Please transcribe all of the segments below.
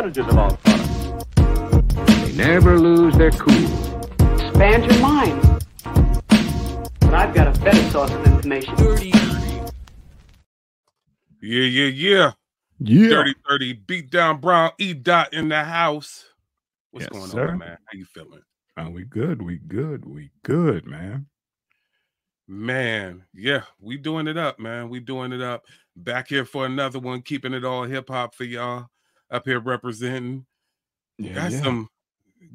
about the advantages of our product. They never lose their cool. expand your mind. But I've got a better source of information. dirty, Yeah, yeah, yeah. Yeah. Dirty, dirty, beat down Brown, E dot in the house. What's Yes, going sir. on, man? How you feeling? Oh, we good. We good. We good, man. Man, yeah, we doing it up, man. We doing it up. Back here for another one, keeping it all hip hop for y'all. Up here representing. Yeah, got yeah. some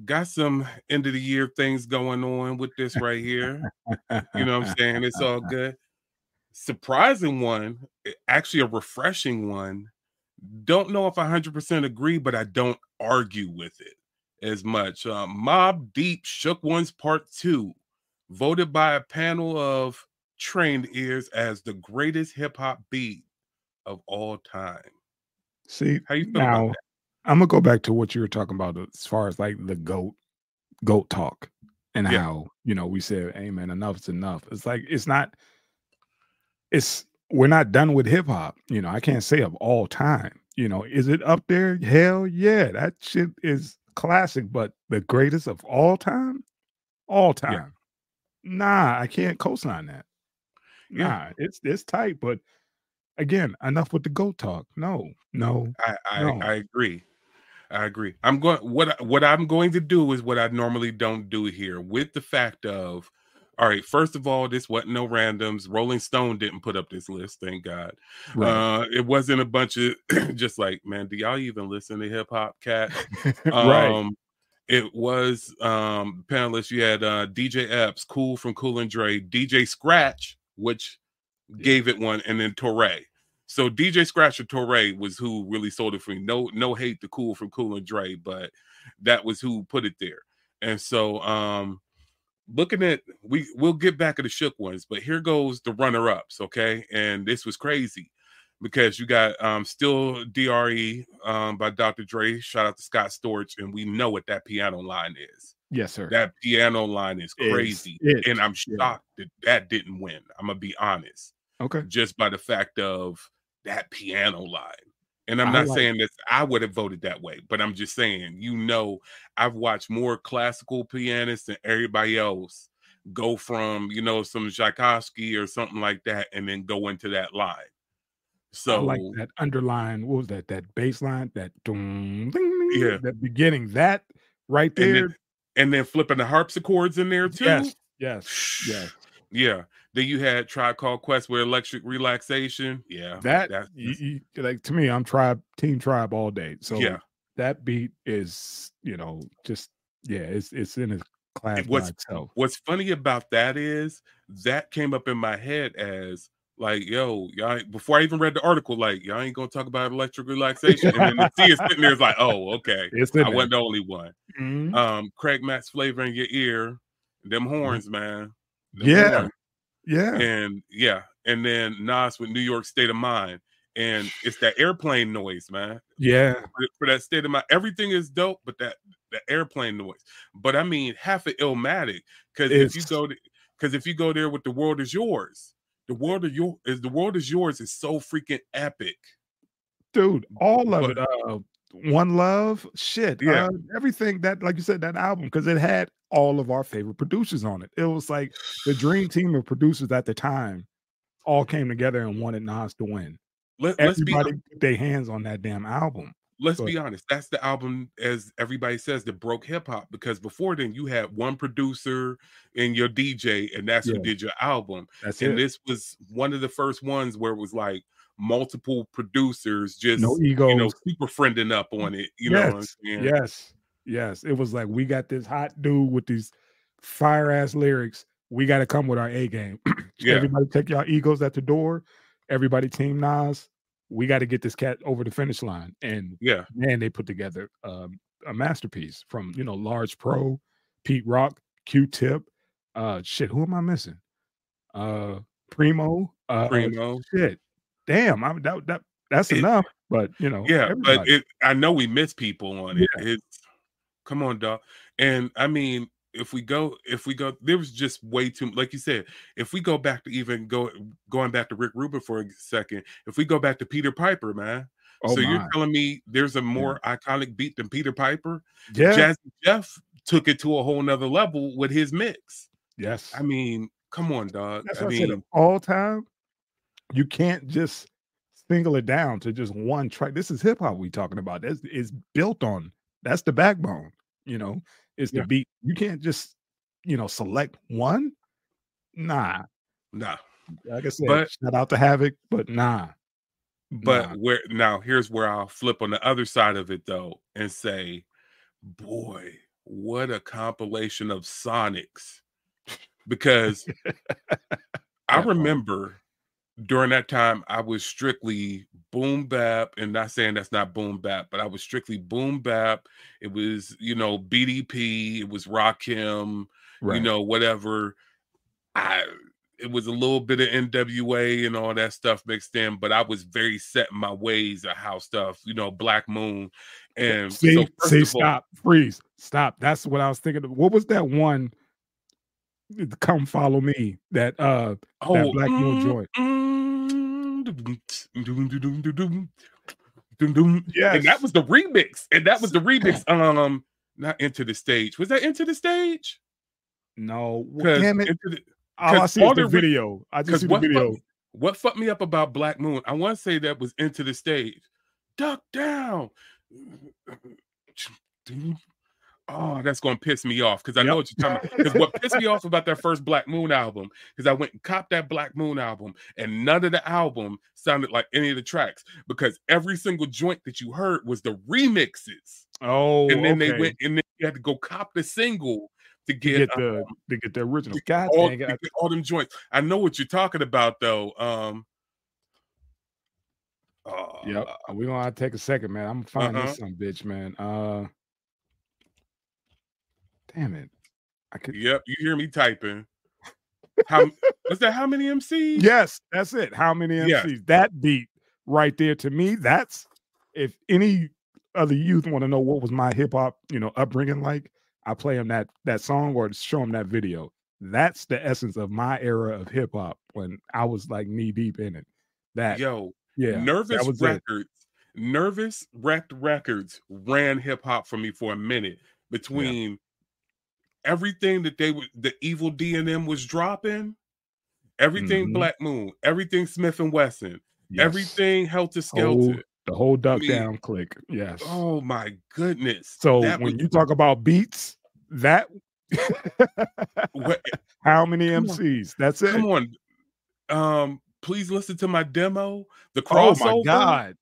got some end of the year things going on with this right here. you know what I'm saying? It's all good. Surprising one, eh, actually a refreshing one. Don't know if I 100% agree, but I don't argue with it as much. Um, Mobb Deep Shook Ones Part 2, voted by a panel of trained ears as the greatest hip hop beat of all time. See, How you feel now? I'm gonna go back to what you were talking about as far as like the goat, goat talk, and Yeah. how you know we said, "Hey man, enough's enough." It's like it's not. It's we're not done with hip hop. You know, I can't say of all time. You know, is it up there? Hell yeah, that shit is classic. But the greatest of all time, all time. Yeah. Nah, I can't co-sign that. Yeah. Nah, it's it's tight, but again, enough with the goat talk. No, no, I I, No. I agree. I agree. I'm going what what I'm going to do is what I normally don't do here with the fact of all right, first of all, this wasn't no randoms. Rolling Stone didn't put up this list, thank God. Right. Uh it wasn't a bunch of just like, man, do y'all even listen to hip hop cat? right. Um it was um panelists. You had uh DJ Epps, Cool from Cool and Dre, DJ Scratch, which gave it one, and then Torre. So DJ Scratch or Torre was who really sold it for me. No, no hate to Cool from Cool and Dre, but that was who put it there. And so um looking at we we'll get back at the shook ones, but here goes the runner-ups, okay? And this was crazy because you got um still DRE um by Dr. Dre. Shout out to Scott Storch, and we know what that piano line is. yes, sir. That piano line is crazy, it. and I'm Yeah. shocked that that didn't win. I'm gonna be honest, okay. just by the fact of that piano line. And I'm I not like- saying that I would have voted that way, but I'm just saying, you know, I've watched more classical pianists than everybody else go from, you know, some Tchaikovsky or something like that, and then go into that line. I So like that underline. What was that? That bass line. That ding, Yeah. That beginning. That right and there. then, and then flipping the harpsichords in there too. yes. Yes. Yes. Yeah. Then you had Tribe Called Quest with Electric Relaxation. Yeah. That that's you, you- like to me, I'm tribe team tribe all day. So yeah. that beat is you know just yeah, it's it's in a class by what's- itself. What's funny about that is that came up in my head as like, yo, y'all before I even read the article, like, y'all ain't gonna talk about electric relaxation. And then the T is sitting there is like, oh, okay. I there. wasn't the only one. Mhm. Um, Craig Mack's flavor in your ear, them horns, man. Them Yeah. horns. Yeah. and yeah, and then Nas with New York State of Mind, and it's that airplane noise, man. Yeah. For, for that state of mind, everything is dope, but that the airplane noise. But I mean, half of Illmatic, because if you go, because if you go there with the world is yours, the world of your is the world is yours is so freaking epic. dude all of But- it uh one love? Shit Yeah. uh, everything that like you said that album because it had all of our favorite producers on it. It was like the dream team of producers at the time all came together and wanted Nas to win. Let, let's be everybody put their hands on that damn album. Let's be honest that's the album as everybody says that broke hip-hop because before then you had one producer and your dj and that's Yeah. who did your album. That's and it. this was one of the first ones where it was like multiple producers just no ego, you know super friending up on it you know what i'm yes saying yes yes it was like we got this hot dude with these fire ass lyrics we got to come with our a game Yeah. everybody take y'all egos at the door everybody team Nas we got to get this cat over the finish line. And Yeah. man, they put together um, a masterpiece from you know Large Pro, Pete Rock, Q Tip. Uh, shit, who am I missing? Uh, Primo. Uh, Primo. Shit, damn, I that that that's It- enough. But you know, Yeah, but it, I know we miss people on it. It's come on, dog. And I mean, if we go, if we go, there was just way too, like you said, if we go back to even go going back to Rick Rubin for a second, if we go back to Peter Piper, man. Oh so you're telling me there's a more iconic beat than Peter Piper? yeah, Jazzy Jeff took it to a whole nother level with his mix. yes. I mean, come on, dog. That's I what I said. mean, all time, you can't just single it down to just one track. This is hip hop we talking about. That's is built on. That's the backbone. You know, it's the Yeah. beat. You can't just you know select one. Nah, nah. like I said, But- shout out to Havoc, but nah. But Nah. where now here's where I'll flip on the other side of it though and say, boy, what a compilation of Sonics. Because I remember during that time I was strictly boom bap and not saying that's not boom bap, but I was strictly boom bap. It was, you know, BDP, it was Rakim, Right. you know, whatever. I it was a little bit of NWA and all that stuff mixed in, but I was very set in my ways of how stuff, you know, Black Moon. And see, so see, all- stop, freeze, stop. That's what I was thinking. Of. What was that one? Come follow me. That uh, oh, Black Moon mm, joint. mm, and that was the remix. And that was the remix. Um, not into the stage. Was that into the stage? no. Damn it! the All I see all the the video. I just see the what video. fucked, what fucked me up about Black Moon, I want to say that was into the stage. Duck down. Oh, that's gonna piss me off because I know what you're talking about. Because what pissed me off about that first Black Moon album is I went and copped that Black Moon album, and none of the album sounded like any of the tracks because every single joint that you heard was the remixes. Oh, and then they went and then you had to go cop the single to to get, get uh, the to get the original. God all, dang it! to I- get all them joints. I know what you're talking about though. Um uh, Yep. We're gonna have to take a second, man. I'm gonna find Uh-huh. this some bitch, man. Uh damn it. I could Yep, you hear me typing. How is that? How many MCs? Yes, that's it. How many MCs? Yes. That beat right there to me, that's if any other youth want to know what was my hip hop, you know, upbringing like, I play them that that song or show them that video. That's the essence of my era of hip hop when I was like knee deep in it. That Yo, yeah, Nervous was it. Records. Nervous Wrecked Records ran hip hop for me for a minute between everything that they were the evil D and M was dropping, everything Mhm. Black Moon, everything Smif-N-Wessun, Yes. everything Heltah Skeltah. the whole duck mean, down click. Yes. Oh my goodness. So That when was- you talk about beats, that how many Come on. MCs? That's it. come on. Um, please listen to my demo. The Oh crossover. my god.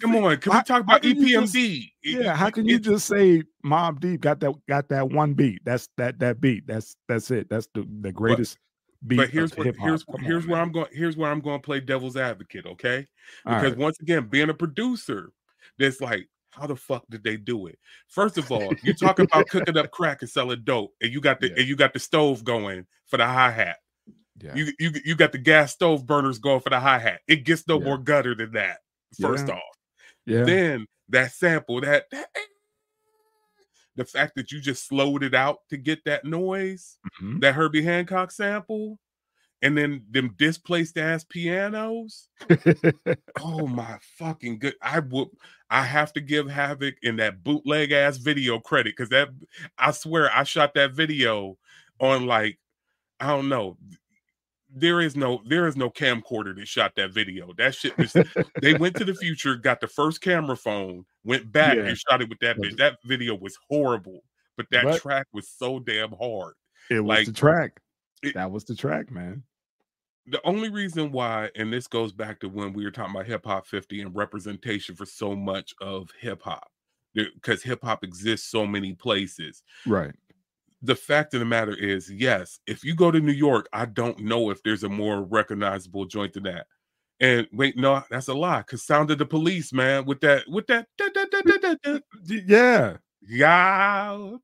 Come on, can How- we talk about E you just- EPMD? Yeah, how can you it- just say Mobb Deep got that got that one beat? That's that that beat. That's that's it. That's the the greatest beat. but here's hop. here's here's where I'm going. Here's where I'm going to play devil's advocate. Okay, because once again, being a producer, that's like, how the fuck did they do it? First of all, you talk about cooking up crack and selling dope, and you got the Yeah. and you got the stove going for the hi hat. yeah. You you you got the gas stove burners going for the hi hat. It gets no Yeah. more gutter than that. First Yeah. off, yeah. then that sample that, that the fact that you just slowed it out to get that noise Mhm. that herbie hancock sample and then them displaced ass pianos oh my fucking good i would i have to give havoc in that bootleg ass video credit because that i swear i shot that video on like i don't know there is no there is no camcorder that shot that video that shit was they went to the future got the first camera phone went back Yeah. and shot it with that bitch. that video was horrible but that But- track was so damn hard it was like, the track. it- that was the track, man. the only reason why, and this goes back to when we were talking about hip hop 50 and representation for so much of hip hop, because hip hop exists so many places. Right. The fact of the matter is, yes, if you go to New York, I don't know if there's a more recognizable joint than that. And wait, no, that's a lie. Cause Sound of the Police, man, with that, with that, da, da, da, Yeah. yeah.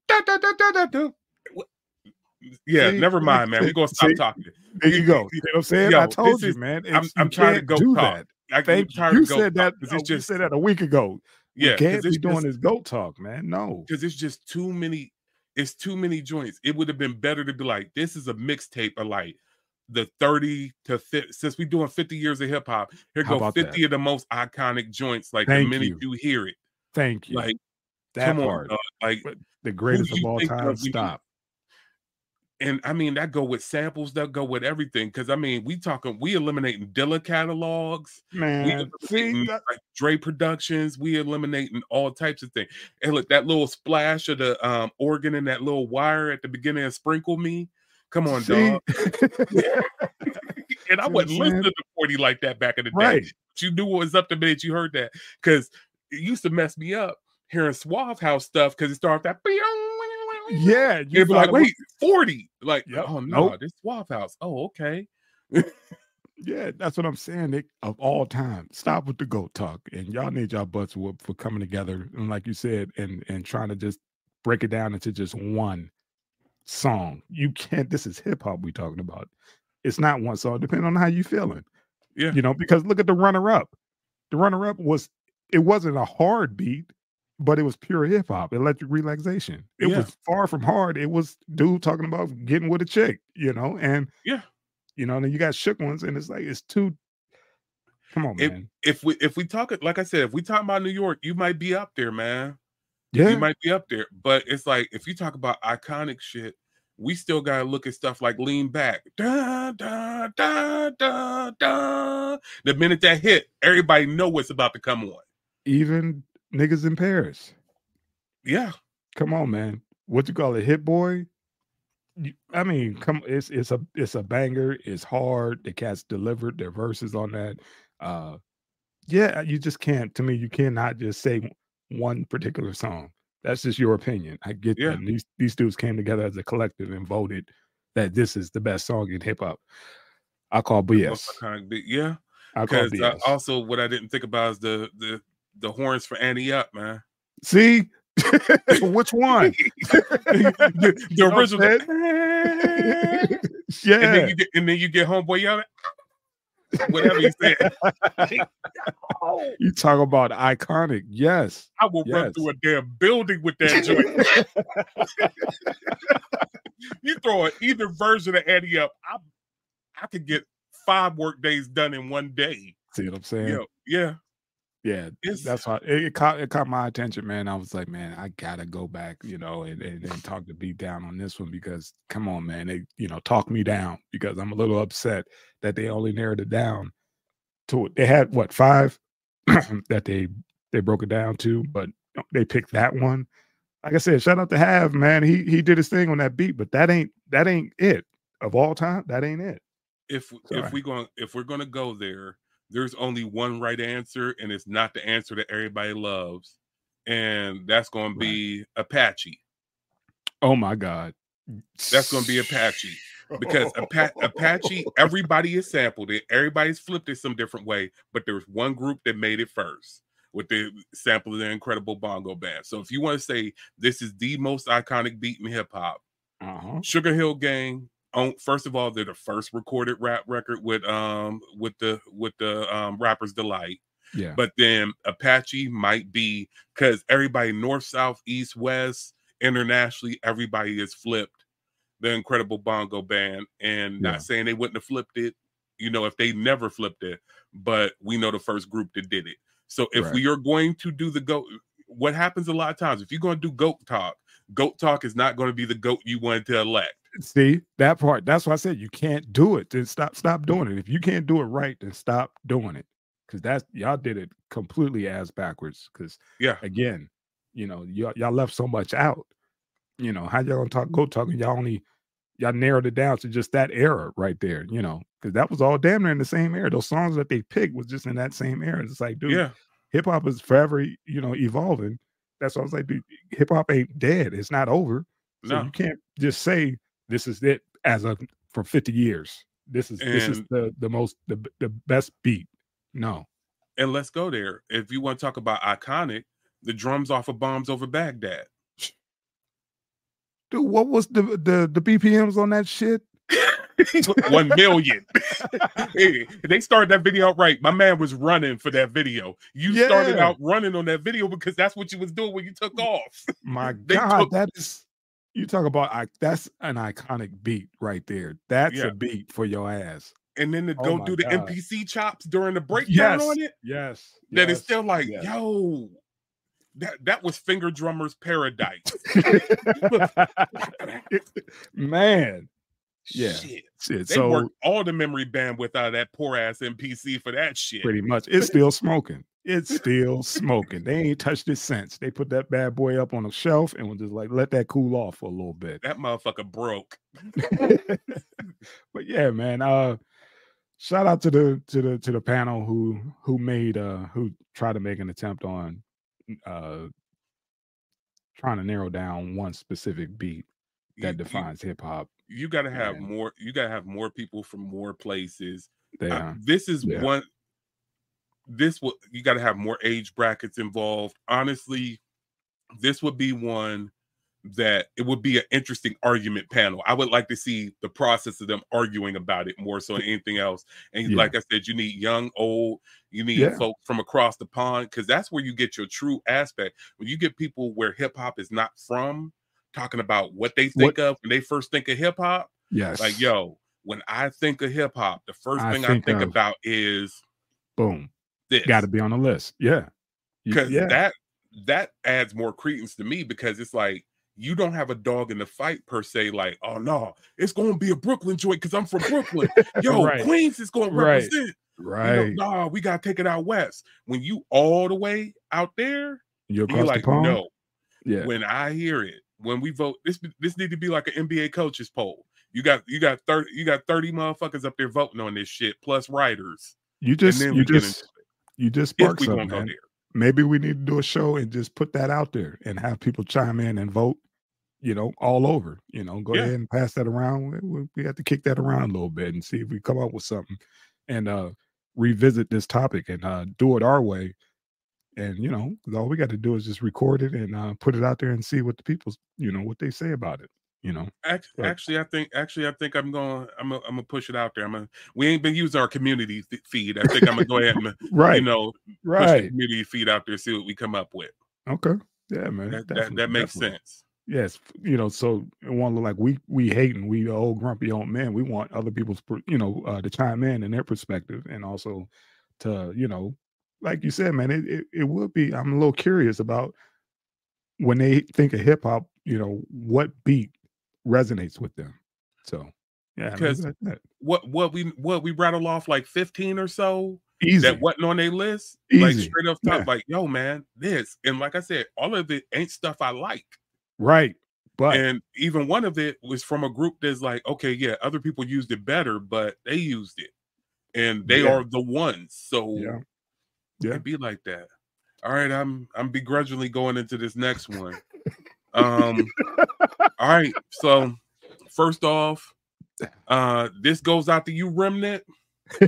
Yeah, See, never mind, man. We're gonna stop see, talking. There you go. You know what I'm saying? Yo, I told you, is- man. I'm, It's, I'm trying to go do talk. that. I, Thank you. tired You of goat said that. talk, oh, you just said that a week ago. yeah, you can't be doing this goat talk, man. No. because it's just too many it's too many joints it would have been better to be like this is a mixtape of like the 30 to 50 since we're doing 50 years of hip-hop here How go 50 that? of the most iconic joints like Thank the minute you. you. hear it Thank you. like that come part. on dog. like the greatest of all time. Stop. And i mean that go with samples that go with everything because i mean we talking we eliminating dilla catalogs we Man. See, that- like Dre Productions, we eliminating all types of things. And look, that little splash of the um organ and that little wire at the beginning of Sprinkle Me. Come on, see? dog. and I I'm listening to 40 like that back in the day. right. But you knew what was up the minute you heard that. Because it used to mess me up hearing Suave House stuff because it started that. Yeah. You You'd be like, thought it was- wait, 40. Like, Yep. oh no, Nope. this Suave House. Oh, okay. Yeah, that's what I'm saying. Nick, of all time, stop with the goat talk, and y'all need y'all butts whooped for coming together and, like you said, and and trying to just break it down into just one song. You can't. This is hip hop we talking about. It's not one song. Depending on how you feeling. Yeah. you know, because look at the runner up. The runner up was it wasn't a hard beat, but it was pure hip hop, electric relaxation. It Yeah. was far from hard. It was dude talking about getting with a chick, you know, and Yeah. you know, and then you got shook ones, and it's like it's too. Come on, man. If we if we talk it, like I said, if we talk about New York, you might be up there, man. Yeah, you might be up there. But it's like if you talk about iconic shit, we still gotta look at stuff like lean back. Da, da, da, da, da. The minute that hit, everybody know what's about to come on. even niggas in Paris. Yeah. Come on, man. What you call it, Hit Boy? I mean, come. It's it's a it's a banger. It's hard. The cats delivered their verses on that. Uh, yeah, you just can't. To me, you cannot just say one particular song. That's just your opinion. I get Yeah. that. And these these dudes came together as a collective and voted that this is the best song in hip hop. I call BS. Most iconic beat. Yeah. I call Because uh, also what I didn't think about is the the the horns for Ante Up, man. See, which one? the, the You know what original. I'm And then yeah. you get and then you get homeboy yelling. Whatever you said. You talk about iconic. Yes. I will run through a damn building with that joint. you throw either version of Ante up, I I could get five work days done in one day. See what I'm saying? Yeah, yeah. Yeah. It's That's why it, it caught it caught my attention, man. I was like, man, I gotta go back, you know, and, and, and talk to beat down on this one because come on, man. They, you know, talk me down because I'm a little upset that they only narrowed it down to they had what five that they they broke it down to, but they picked that one. Like I said, shout out to Have, man. He he did his thing on that beat, but that ain't that ain't it. Of all time, that ain't it. if Sorry. if we going if we're gonna go there, there's only one right answer, and it's not the answer that everybody loves, and that's gonna Right. be Apache. Oh my God. That's gonna be Apache. because Apa- Apache, everybody has sampled it, everybody's flipped it some different way, but there's one group that made it first with the sample of the Incredible Bongo Band. So if you want to say this is the most iconic beat in hip hop, Uh-huh. Sugar Hill Gang. On, first of all, they're the first recorded rap record with um with the with the um rappers delight. Yeah. But then Apache might be because everybody north, south, east, west, internationally, everybody is flipped the incredible bongo band. And Yeah. not saying they wouldn't have flipped it, you know, if they never flipped it, but we know the first group that did it. So if Right. we are going to do the goat, what happens a lot of times, if you're going to do goat talk, goat talk is not going to be the goat you wanted to elect. See that part. That's why I said you can't do it. Then stop, stop doing it. If you can't do it right, then stop doing it. Because that's y'all did it completely ass backwards. Because Yeah. again, you know, y'all, y'all left so much out. You know, how y'all gonna talk go talking? Y'all only y'all narrowed it down to just that era right there. You know, because that was all damn near in the same era. Those songs that they picked was just in that same era. It's like, dude, Yeah. hip hop is forever, you know, evolving. That's why I was like, dude, hip hop ain't dead. It's not over. So No. you can't just say this is it as of for 50 years. This is this is the the most the the best beat. No. And let's go there. If you want to talk about iconic, the drums off of Bombs Over Baghdad. Dude, what was the the the BPMs on that shit? One million. Hey, they started that video out right. My man was running for that video. You started out running on that video because that's what you was doing when you took off. My They God, took- that is you talk about I, that's an iconic beat right there. That's Yeah. a beat for your ass. And then to Oh go my do the God. MPC chops during the breakdown Yes. on it. Yes. That is yes, still like, yes. yo, that that was finger drummer's paradise. Man. Yeah. Shit. Shit. They So worked all the memory bandwidth out of that poor ass MPC for that shit. pretty much it's still smoking. It's still smoking. They ain't touched it since. They put that bad boy up on a shelf and was just like let that cool off for a little bit. That motherfucker broke. but yeah, man. Uh shout out to the to the to the panel who who made uh who tried to make an attempt on uh trying to narrow down one specific beat that you- defines hip hop. You, got to have Yeah. more. You got to have more people from more places. Are this is Yeah. one. This will you got to have more age brackets involved. Honestly, this would be one that it would be an interesting argument panel. I would like to see the process of them arguing about it more so than anything else. And Yeah. like I said, you need young, old, you need Yeah. folks from across the pond because that's where you get your true aspect. When you get people where hip hop is not from talking about what they think of when they first think of hip hop, yes. like yo, when I think of hip hop, the first I thing I think think of- about is boom. This. Got to be on the list. Yeah. Because yeah. that that adds more credence to me because it's like you don't have a dog in the fight per se. Like, oh no, it's going to be a Brooklyn joint because I'm from Brooklyn. Yo, Right. Queens is going to Right. represent. You know, right. nah, we gotta take it out west. When you all the way out there, You're you're like, the no. Yeah. When I hear it, when we vote, this this need to be like an NBA coaches poll. You got you got 30 you got 30 motherfuckers up there voting on this shit, plus writers. You just you just you just sparked something, man. Maybe we need to do a show and just put that out there and have people chime in and vote. You know, all over. You know, go Yeah. ahead and pass that around. We, we, we have to kick that around a little bit and see if we come up with something and uh revisit this topic and uh do it our way. And you know, all we got to do is just record it and uh put it out there and see what the people's you know what they say about it. You know, Act- Actually, I think actually I think I'm going. I'm gonna, I'm gonna push it out there. I'm gonna, we ain't been using our community feed. I think I'm gonna go ahead and right, you know push the right, community feed out there. See what we come up with. okay, yeah, man, That that, that makes definitely. sense. yes you know so it won't look like we we hating we old grumpy old men we want other people's you know uh to chime in and their perspective and also to you know like you said man it, it, it would be i'm a little curious about when they think of hip-hop you know what beat resonates with them so yeah Because like. What what we what we rattle off like 15 or so easy that wasn't on their list. Like Easy. straight up top, Yeah. like yo man, this and like I said, all of it ain't stuff I like. right but and even one of it was from a group that's like, okay, yeah, other people used it better, but they used it, and they Yeah. are the ones. So yeah yeah it'd be like that. All right, I'm I'm begrudgingly going into this next one. Um, all right, so first off, uh, this goes out to you, Remnant.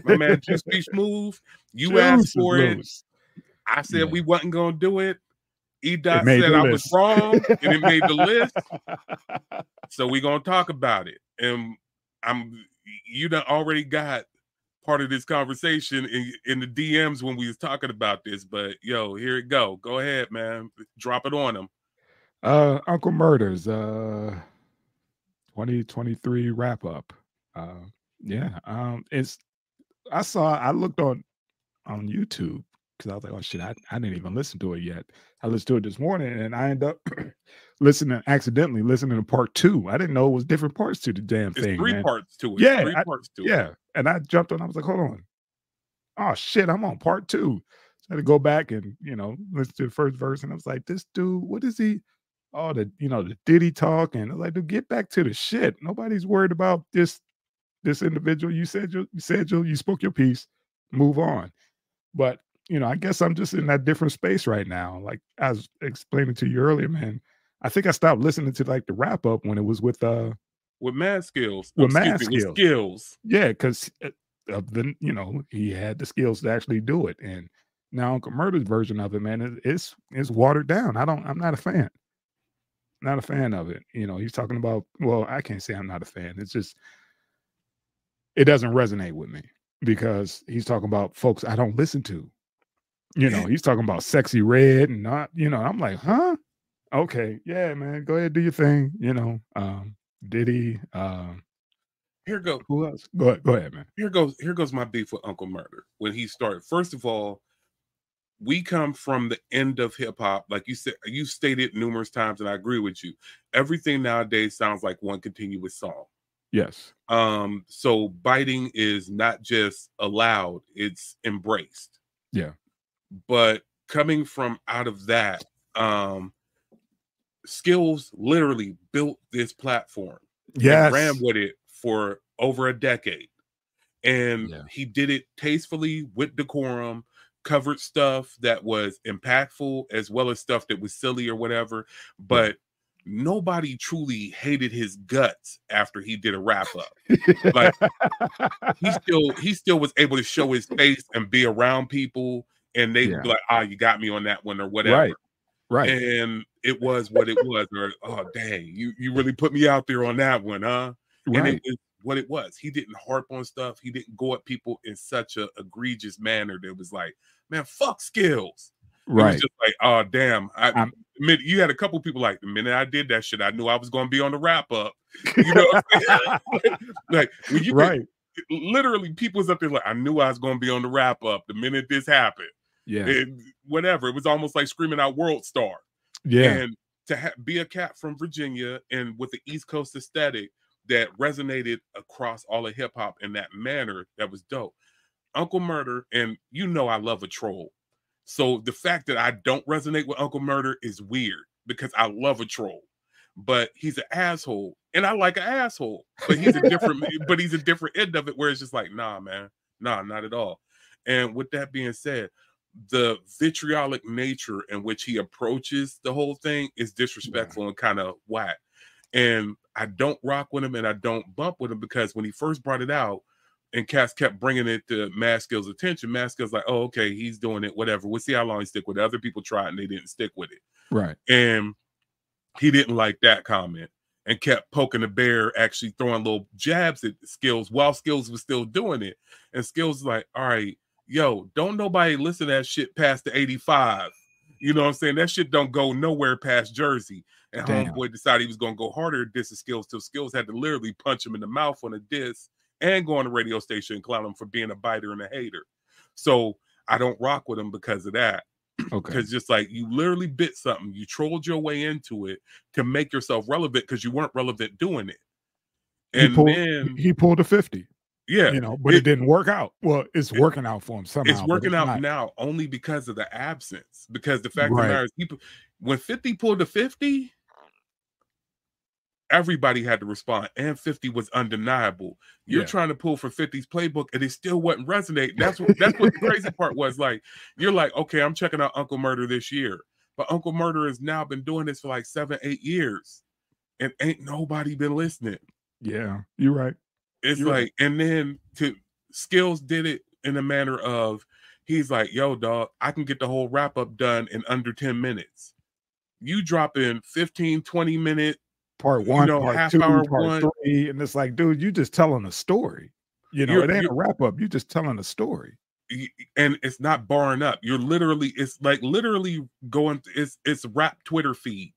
My man, just be smooth. You asked Juice is for it. loose. I said Yeah. we wasn't gonna do it. E dot said I was wrong, and it made the list. So we're gonna talk about it. And I'm you done already got part of this conversation in, in the DMs when we was talking about this, but yo, here it go. Go ahead, man. Drop it on them. Uh, Uncle Murda's, uh, 2023 wrap up. Uh, yeah, um, it's. I saw. I looked on on YouTube because I was like, oh shit, I, I didn't even listen to it yet. I listened to it this morning, and I ended up listening accidentally listening to part two. I didn't know it was different parts to the damn It's thing. three man. parts to it. Yeah, three I- parts to it. Yeah, and I jumped on. I was like, hold on. Oh shit, I'm on part two. So I had to go back and you know listen to the first verse, and I was like, this dude, what is he? Oh, the you know the Diddy talk, and like, dude, get back to the shit. Nobody's worried about this this individual. You said you, you said you you spoke your piece. Move on. But you know, I guess I'm just in that different space right now. Like I was explaining to you earlier, man. I think I stopped listening to like the wrap up when it was with uh With Mad Skillz. With mad with Skillz. yeah, because of the you know he had the skills to actually do it. And now Uncle Murda's version of it, man, it, it's it's watered down. I don't. I'm not a fan. Not a fan of it. You know, he's talking about. Well, I can't say I'm not a fan. It's just it doesn't resonate with me because he's talking about folks I don't listen to. You know, he's talking about Sexyy Red and not. You know, I'm like, huh? Okay, yeah, man, go ahead, do your thing. You know, um, Diddy. Um, Here go. who else? Go ahead, go ahead, man. here goes here goes my beef with Uncle Murda when he started. First of all, we come from the end of hip hop, like you said, you stated numerous times, and I agree with you. Everything nowadays sounds like one continuous song. Yes. Um, so biting is not just allowed; it's embraced. Yeah. But coming from out of that, um, Skillz literally built this platform Yes. ran with it for over a decade. And Yeah. he did it tastefully with decorum, covered stuff that was impactful as well as stuff that was silly or whatever. But nobody truly hated his guts after he did a wrap up. Like, He still he still was able to show his face and be around people, and they Yeah. be like, "Ah, you got me on that one" or whatever right. Right. and it was what it was or oh dang you you really put me out there on that one huh and right. it is what it was he didn't harp on stuff he didn't go at people in such a egregious manner that was like man fuck Skillz right. just like oh damn i I'm- you had a couple people like the minute i did that shit i knew i was going to be on the wrap up you know what I'm saying? like when you right. literally people was up there like i knew i was going to be on the wrap up the minute this happened Yeah. and whatever it was almost like screaming out world star yeah. and to ha- be a cat from Virginia and with the East Coast aesthetic that resonated across all of hip hop in that manner, that was dope. Uncle Murda, and you know I love a troll. So the fact that I don't resonate with Uncle Murda is weird because I love a troll. But he's an asshole, and I like an asshole. But he's a different, but he's a different end of it where it's just like, nah, man, nah, not at all. And with that being said, the vitriolic nature in which he approaches the whole thing is disrespectful and kind of whack. And I don't rock with him and I don't bump with him because when he first brought it out and Cass kept bringing it to Mad Skillz's attention, Mad Skillz's like, oh, okay, he's doing it, whatever. We'll see how long he stick with it. Other people tried and they didn't stick with it. right. And he didn't like that comment and kept poking the bear, actually throwing little jabs at Skillz while Skillz was still doing it. And Skillz was like, all right, yo, don't nobody listen to that shit past the 85. You know what I'm saying? That shit don't go nowhere past Jersey. And Damn. Homeboy decided he was gonna go harder at diss Skillz till Skillz had to literally punch him in the mouth on a diss and go on the radio station and clown him for being a biter and a hater. So I don't rock with him because of that Okay. because just like you literally bit something, you trolled your way into it to make yourself relevant because you weren't relevant doing it. He And pulled, then, he pulled a 50, yeah, you know, but it, it- didn't work out. Well, it's it- working out for him somehow. it's working out not. now only because of the absence. Because the fact of Right. the matter is, people, when 50 pulled a 50, everybody had to respond, and 50 was undeniable. You're Yeah. trying to pull from 50's playbook, and it still wasn't resonating. That's what that's what the crazy part was. Like, you're like, okay, I'm checking out Uncle Murda this year, but Uncle Murda has now been doing this for like seven, eight years, and ain't nobody been listening. Yeah, you're right. It's You're right. like, and then to Skillz did it in a manner of he's like, yo, dog, I can get the whole wrap up done in under 10 minutes. You drop in 15, 20 minute, Part You one, know, part half two, hour part one- three, and it's like, dude, you just telling a story. You know, You're- it ain't a wrap up. You're just telling a story. and it's not barring up. You're literally, it's like literally going, it's it's rap Twitter feed,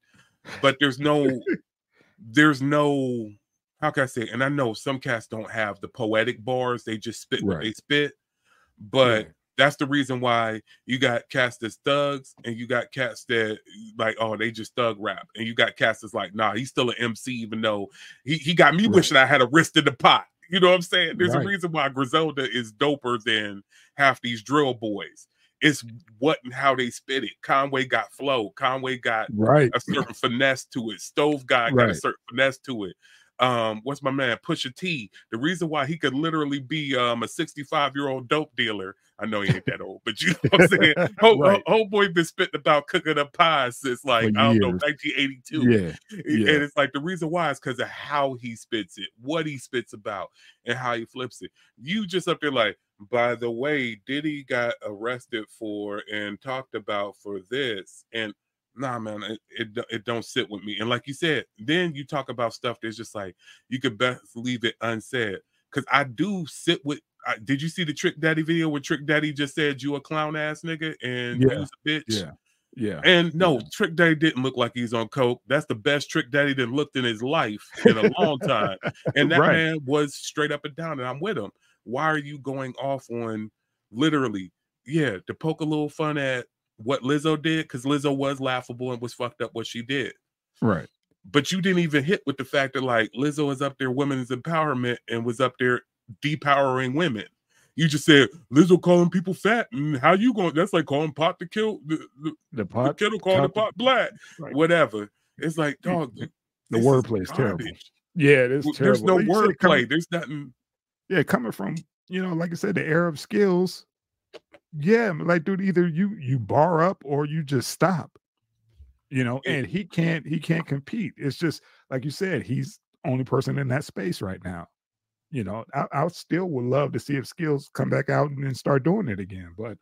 but there's no, there's no, how can I say? it? And I know some cats don't have the poetic bars; they just spit what they spit. But Yeah. That's the reason why you got cats that's thugs, and you got cats that like, oh, they just thug rap, and you got cats that's like, nah, he's still an MC, even though he he got me Right. wishing I had a wrist in the pot. You know what I'm saying? There's Right. a reason why Griselda is doper than half these drill boys. It's what and how they spit it. Conway got flow. Conway got Right. a certain finesse to it. Stove God got a certain finesse to it. Um, what's my man Pusha T? The reason why he could literally be um a 65 year old dope dealer. I know he ain't that old, but you know what I'm saying. Whole, Right. whole boy been spitting about cooking up pies since like For I don't know 1982. Yeah. yeah. And it's like the reason why is because of how he spits it, what he spits about, and how he flips it. You just up there like, by the way, Diddy got arrested for and talked about for this, and nah, man, it, it it don't sit with me. And like you said, then you talk about stuff that's just like you could best leave it unsaid. Because I do sit with. I, did you see the Trick Daddy video where Trick Daddy just said you a clown ass nigga and Yeah, bitch? Yeah. Yeah. And no, Trick Daddy didn't look like he's on coke. That's the best Trick Daddy that looked in his life in a long time. And that Right. man was straight up and down, and I'm with him. Why are you going off on literally, yeah, to poke a little fun at what Lizzo did? Because Lizzo was laughable and was fucked up what she did. Right. But you didn't even hit with the fact that like Lizzo is up there women's empowerment and was up there depowering women. You just said Lizzo calling people fat, and how you going? That's like calling pot to kill the, the, The the kettle calling the pot- pot black, Right. whatever. It's like dog. The wordplay is terrible. Yeah, it is terrible. There's no wordplay. There's nothing. yeah, coming from you know, like I said, the of Skillz. Yeah, like dude, either you you bar up or you just stop. You know, and he can't he can't compete. It's just like you said, he's only person in that space right now. You know, I, I still would love to see if Skillz come back out and then start doing it again, but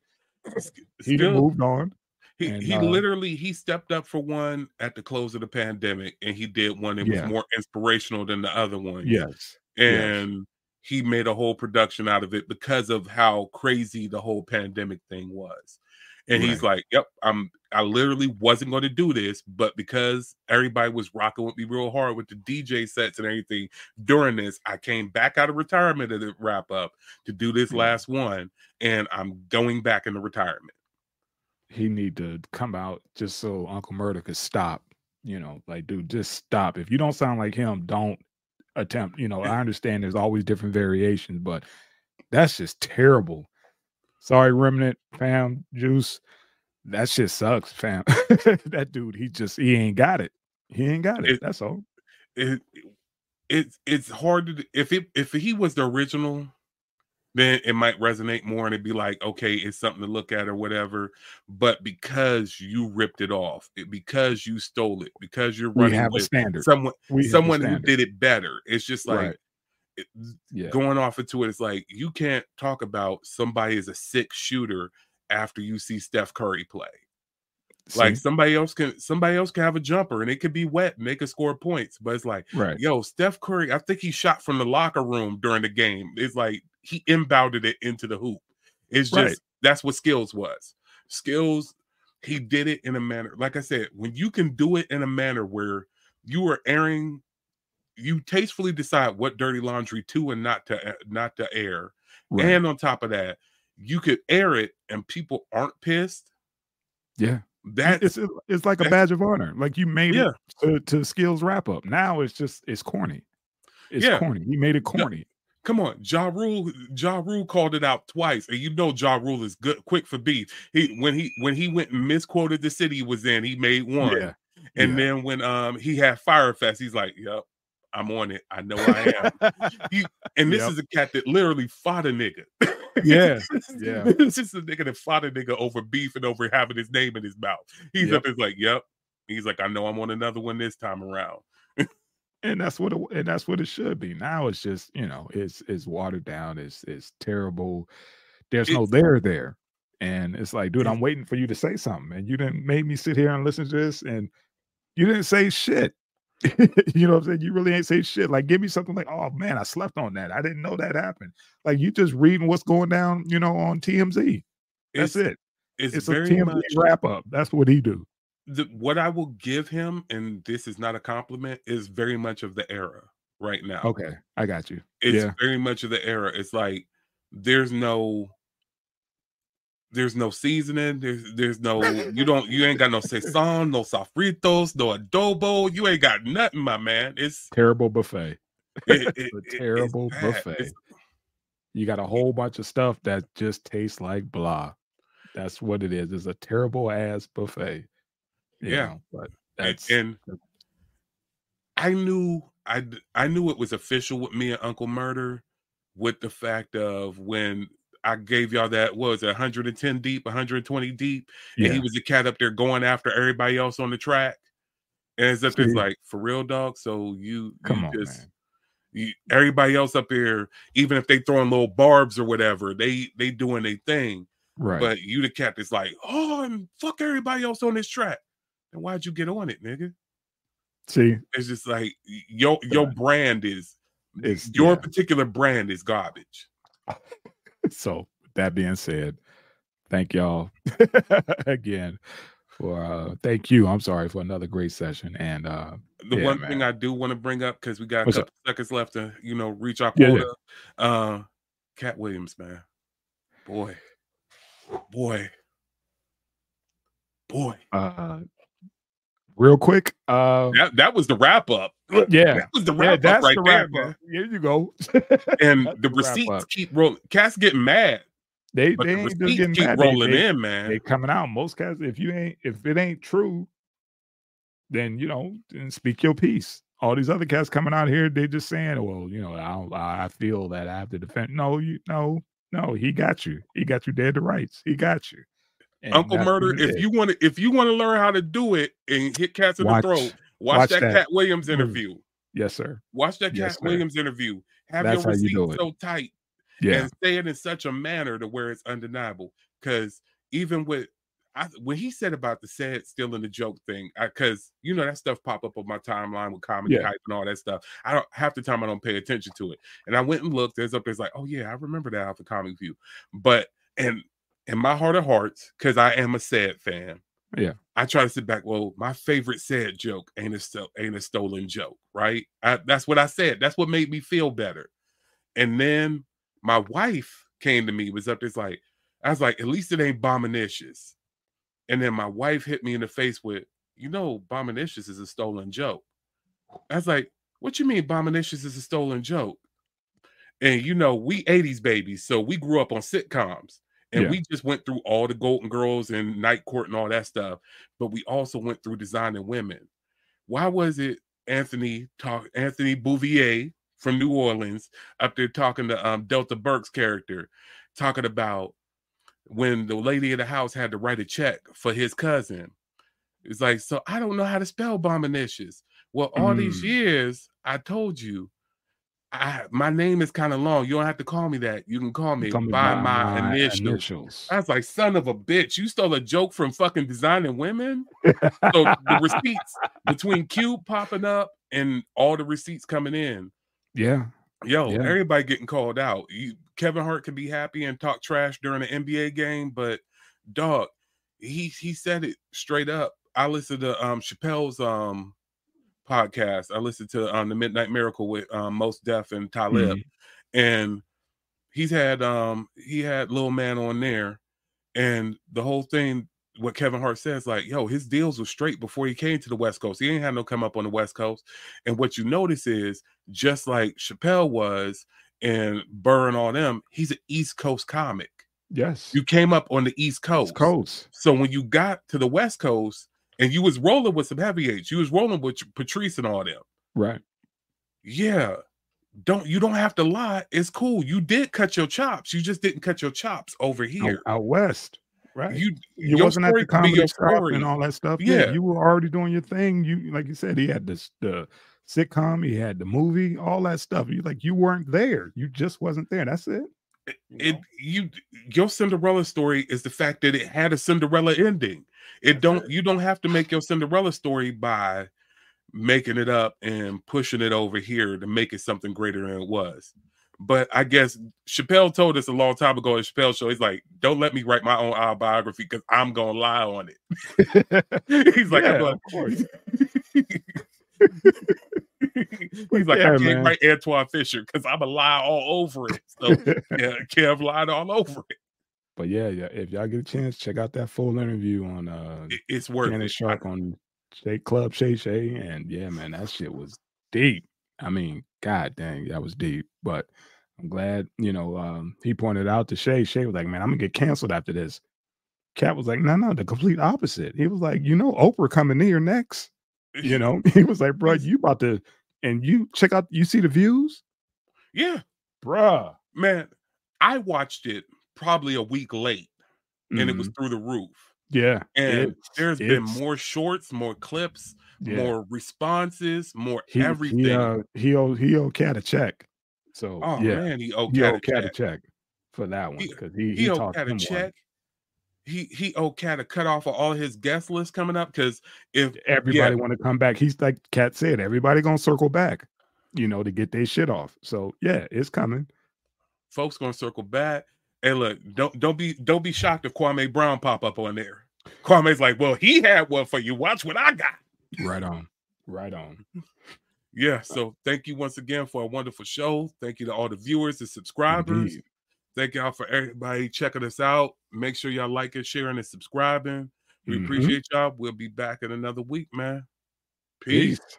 he moved on. he, and, he uh, literally he stepped up for one at the close of the pandemic, and he did one that Yeah. was more inspirational than the other one. Yes. yes. He made a whole production out of it because of how crazy the whole pandemic thing was. And he's like, "Yep, I'm. I literally wasn't going to do this, but because everybody was rocking with me real hard with the DJ sets and everything during this, I came back out of retirement at the wrap up to do this Yeah. last one, and I'm going back into retirement. he need to come out just so Uncle Murda could stop. You know, like, dude, just stop. If you don't sound like him, don't attempt. You know, I understand there's always different variations, but that's just terrible. Sorry, Remnant fam, Juice. That shit sucks, fam. that dude, he just he ain't got it. He ain't got it. It- that's all. It, it's it's hard to if it if he was the original." Then it might resonate more and it'd be like, okay, it's something to look at or whatever. But because you ripped it off, it, because you stole it, because you're We running have a with standard. someone We a someone who did it better. It's just like Right. it- Yeah. going off into it. It's like you can't talk about somebody as a sick shooter after you see Steph Curry play. Like somebody else can somebody else can have a jumper and it could be wet and they could score points, but it's like, right. yo, Steph Curry, I think he shot from the locker room during the game. It's like he inbounded it into the hoop. It's just Right. that's what Skillz was. Skillz, he did it in a manner, like I said, when you can do it in a manner where you are airing, you tastefully decide what dirty laundry to and not to eh, not to air. right. And on top of that, you could air it and people aren't pissed. yeah. That's it's it's like a badge of honor. Like you made Yeah. it to, to Skillz wrap up. Now it's just it's corny. It's Yeah. corny. He made it corny. Come on, Ja Rule. Ja Rule called it out twice, and you know Ja Rule is good, quick for beef. He when he when he went and misquoted the city he was in, he made one. Yeah. And yeah. then when um he had Fyre Fest, he's like, "Yep, I'm on it. I know I am." He, and this Yep. is a cat that literally fought a nigga. Yeah, yeah. This is a nigga that fought a nigga over beef and over having his name in his mouth. He's Yep. up there like, "Yep." He's like, "I know I'm on another one this time around." And that's what it, and that's what it should be. Now it's just you know it's it's watered down. It's it's terrible. There's no there there, and it's like, dude, I'm waiting for you to say something, and you didn't make me sit here and listen to this, and you didn't say shit. you know what I'm saying? You really ain't say shit. Like, give me something like, oh man, I slept on that. I didn't know that happened. Like, you just reading what's going down, you know, on TMZ. That's It's, it. It's, It's a TMZ much wrap up. That's what he do. The, what I will give him, and this is not a compliment, is very much of the era right now. Okay, I got you. It's yeah. very much of the era. It's like there's no there's no seasoning. There's there's no you don't you ain't got no sazon, no sofritos, no adobo. You ain't got nothing, my man. It's Terrible buffet. it, it- a terrible buffet. It's- You got a whole bunch of stuff that just tastes like blah. That's what it is. It's a terrible ass buffet. You Yeah. know, but and, that's and I knew I I knew it was official with me and Uncle Murda, with the fact of when I gave y'all that what was it 110 deep, 120 deep, and Yeah. he was the cat up there going after everybody else on the track. And it's up like for real, dog. So you, Come you on, just man. you, everybody else up here, even if they throwing little barbs or whatever, they they doing their thing. Right. But you the cat that's like, oh, and fuck everybody else on this track. Then why'd you get on it, nigga? See, It's just like your your brand is It's- your yeah. particular brand is garbage. so that being said, thank y'all again for uh thank you. I'm sorry for another great session. And uh The Yeah, one man. thing I do want to bring up because we got a What's up? couple seconds left to you know reach our Yeah, yeah. quota. Uh, Katt Williams, man, boy, boy, boy. uh real quick, uh That that was the wrap up. yeah. That was the Yeah, wrap up that's right the there, wrap up. Here you go. And the the receipts keep rolling. Cats getting mad, They they the ain't just getting keep mad. They- rolling they, in, man. they coming out. Most cats, if you ain't if it ain't true, then you know, then speak your piece. All these other cats coming out here, they just saying, "Well, you know, I don't, I feel that I have to defend." No, you no, no. He got you. He got you dead to rights. He got you. And Uncle Murda, if you want to, if you want to learn how to do it and hit cats in Watch- the throat, watch, watch that, that Katt Williams interview. yes, sir. Watch that Yes, Cat sir. Williams interview. Have That's your how you receipts do it. so tight Yeah, and say it in such a manner to where it's undeniable. Because even with I, when he said about the said still in the joke thing, because you know that stuff pop up on my timeline with comedy Yeah. hype and all that stuff. I don't half the time I don't pay attention to it, and I went and looked. There's up there's like, oh yeah, I remember that off the comic view, but and in my heart of hearts, because I am a Ced fan. Yeah. I try to sit back. Well, my favorite Ced joke ain't a sto- ain't a stolen joke, right? I, that's what I said. That's what made me feel better. And then my wife came to me, was up there, like, I was like, at least it ain't Bominicious. And then my wife hit me in the face with, you know, Bominicious is a stolen joke. I was like, what you mean Bominicious is a stolen joke? And you know, we 80s babies, so we grew up on sitcoms. And Yeah. we just went through all the Golden Girls and Night Court and all that stuff. But we also went through designing women. Why was it Anthony talk Anthony Bouvier from New Orleans up there talking to um, Delta Burke's character, talking about when the lady of the house had to write a check for his cousin. It's like, so I don't know how to spell Bominicious. Well, all these Mm. years, I told you, I my name is kind of long. You don't have to call me that. You can call me Call me by, my, initials. initials. I was like, son of a bitch, you stole a joke from fucking designing women. So the receipts between Cube popping up and all the receipts coming in. yeah, Yo, Yeah. everybody getting called out. You, Kevin Hart can be happy and talk trash during an NBA game, but dog, he he said it straight up. I listened to um Chappelle's um podcast. I listened to um the Midnight Miracle with um Mos Def and Talib, Mhm. and he's had um he had Little Man on there, and the whole thing. What Kevin Hart says, like, yo, his deals were straight before he came to the West Coast. He ain't had no come up on the West Coast. And what you notice is just like Chappelle was and Burr and all them, he's an East Coast comic. yes. You came up on the East Coast. East Coast. So when you got to the West Coast and you was rolling with some heavy heavyweights, you was rolling with Patrice and all them. Right. Yeah. Don't you don't have to lie. It's cool. You did cut your chops. You just didn't cut your chops over here. out west. Right. You you wasn't at the comedy shop and all that stuff. Yeah. Yeah. you were already doing your thing. You like you said, he had this the sitcom, he had the movie, all that stuff. You like you weren't there. You just wasn't there. That's it. you it you your Cinderella story is the fact that it had a Cinderella ending. It don't you don't have to make your Cinderella story by making it up and pushing it over here to make it something greater than it was. But I guess Chappelle told us a long time ago at Chappelle show, he's like, "Don't let me write my own autobiography because I'm gonna lie on it." he's like, I'm like of course. he's like, Yeah, I can't man. write Antwone Fisher because I'm a lie all over it. So yeah, Kev lied all over it. But yeah, yeah. If y'all get a chance, check out that full interview on uh It's worth Janet it. Sharpe on Shay Club Shay Shay. And yeah, man, that shit was deep. I mean, god dang, that was deep. But I'm glad, you know, um, he pointed out to Shay. Shay was like, Man, I'm gonna get canceled after this. Katt was like, No, no, the complete opposite. He was like, you know, Oprah coming near next. You know, he was like, Bro, you about to and you check out, you see the views, Yeah, bruh. man. I watched it probably a week late, and it was Mhm. through the roof. yeah, And it's- there's been more shorts, more clips, yeah. more responses, more he, everything. He, uh, he owe he owe Katt a check. So oh yeah, man, he owed he Katt owe a Katt a check. check for that one because he He he owed talked Katt a one. check. He he owed Katt a cut off of all his guest list coming up because if Everybody want to come back. He's like Katt said, everybody gonna circle back, you know, to get their shit off. So yeah, it's coming. folks gonna circle back. Hey, look, don't don't be don't be shocked if Kwame Brown pop up on there. Kwame's like, well, he had one for you. Watch what I got. Right on. Right on. Yeah. So thank you once again for a wonderful show. Thank you to all the viewers and subscribers. Indeed. Thank y'all for everybody checking us out. Make sure y'all like liking, sharing, and subscribing. We Mhm. appreciate y'all. We'll be back in another week, man. Peace. Peace.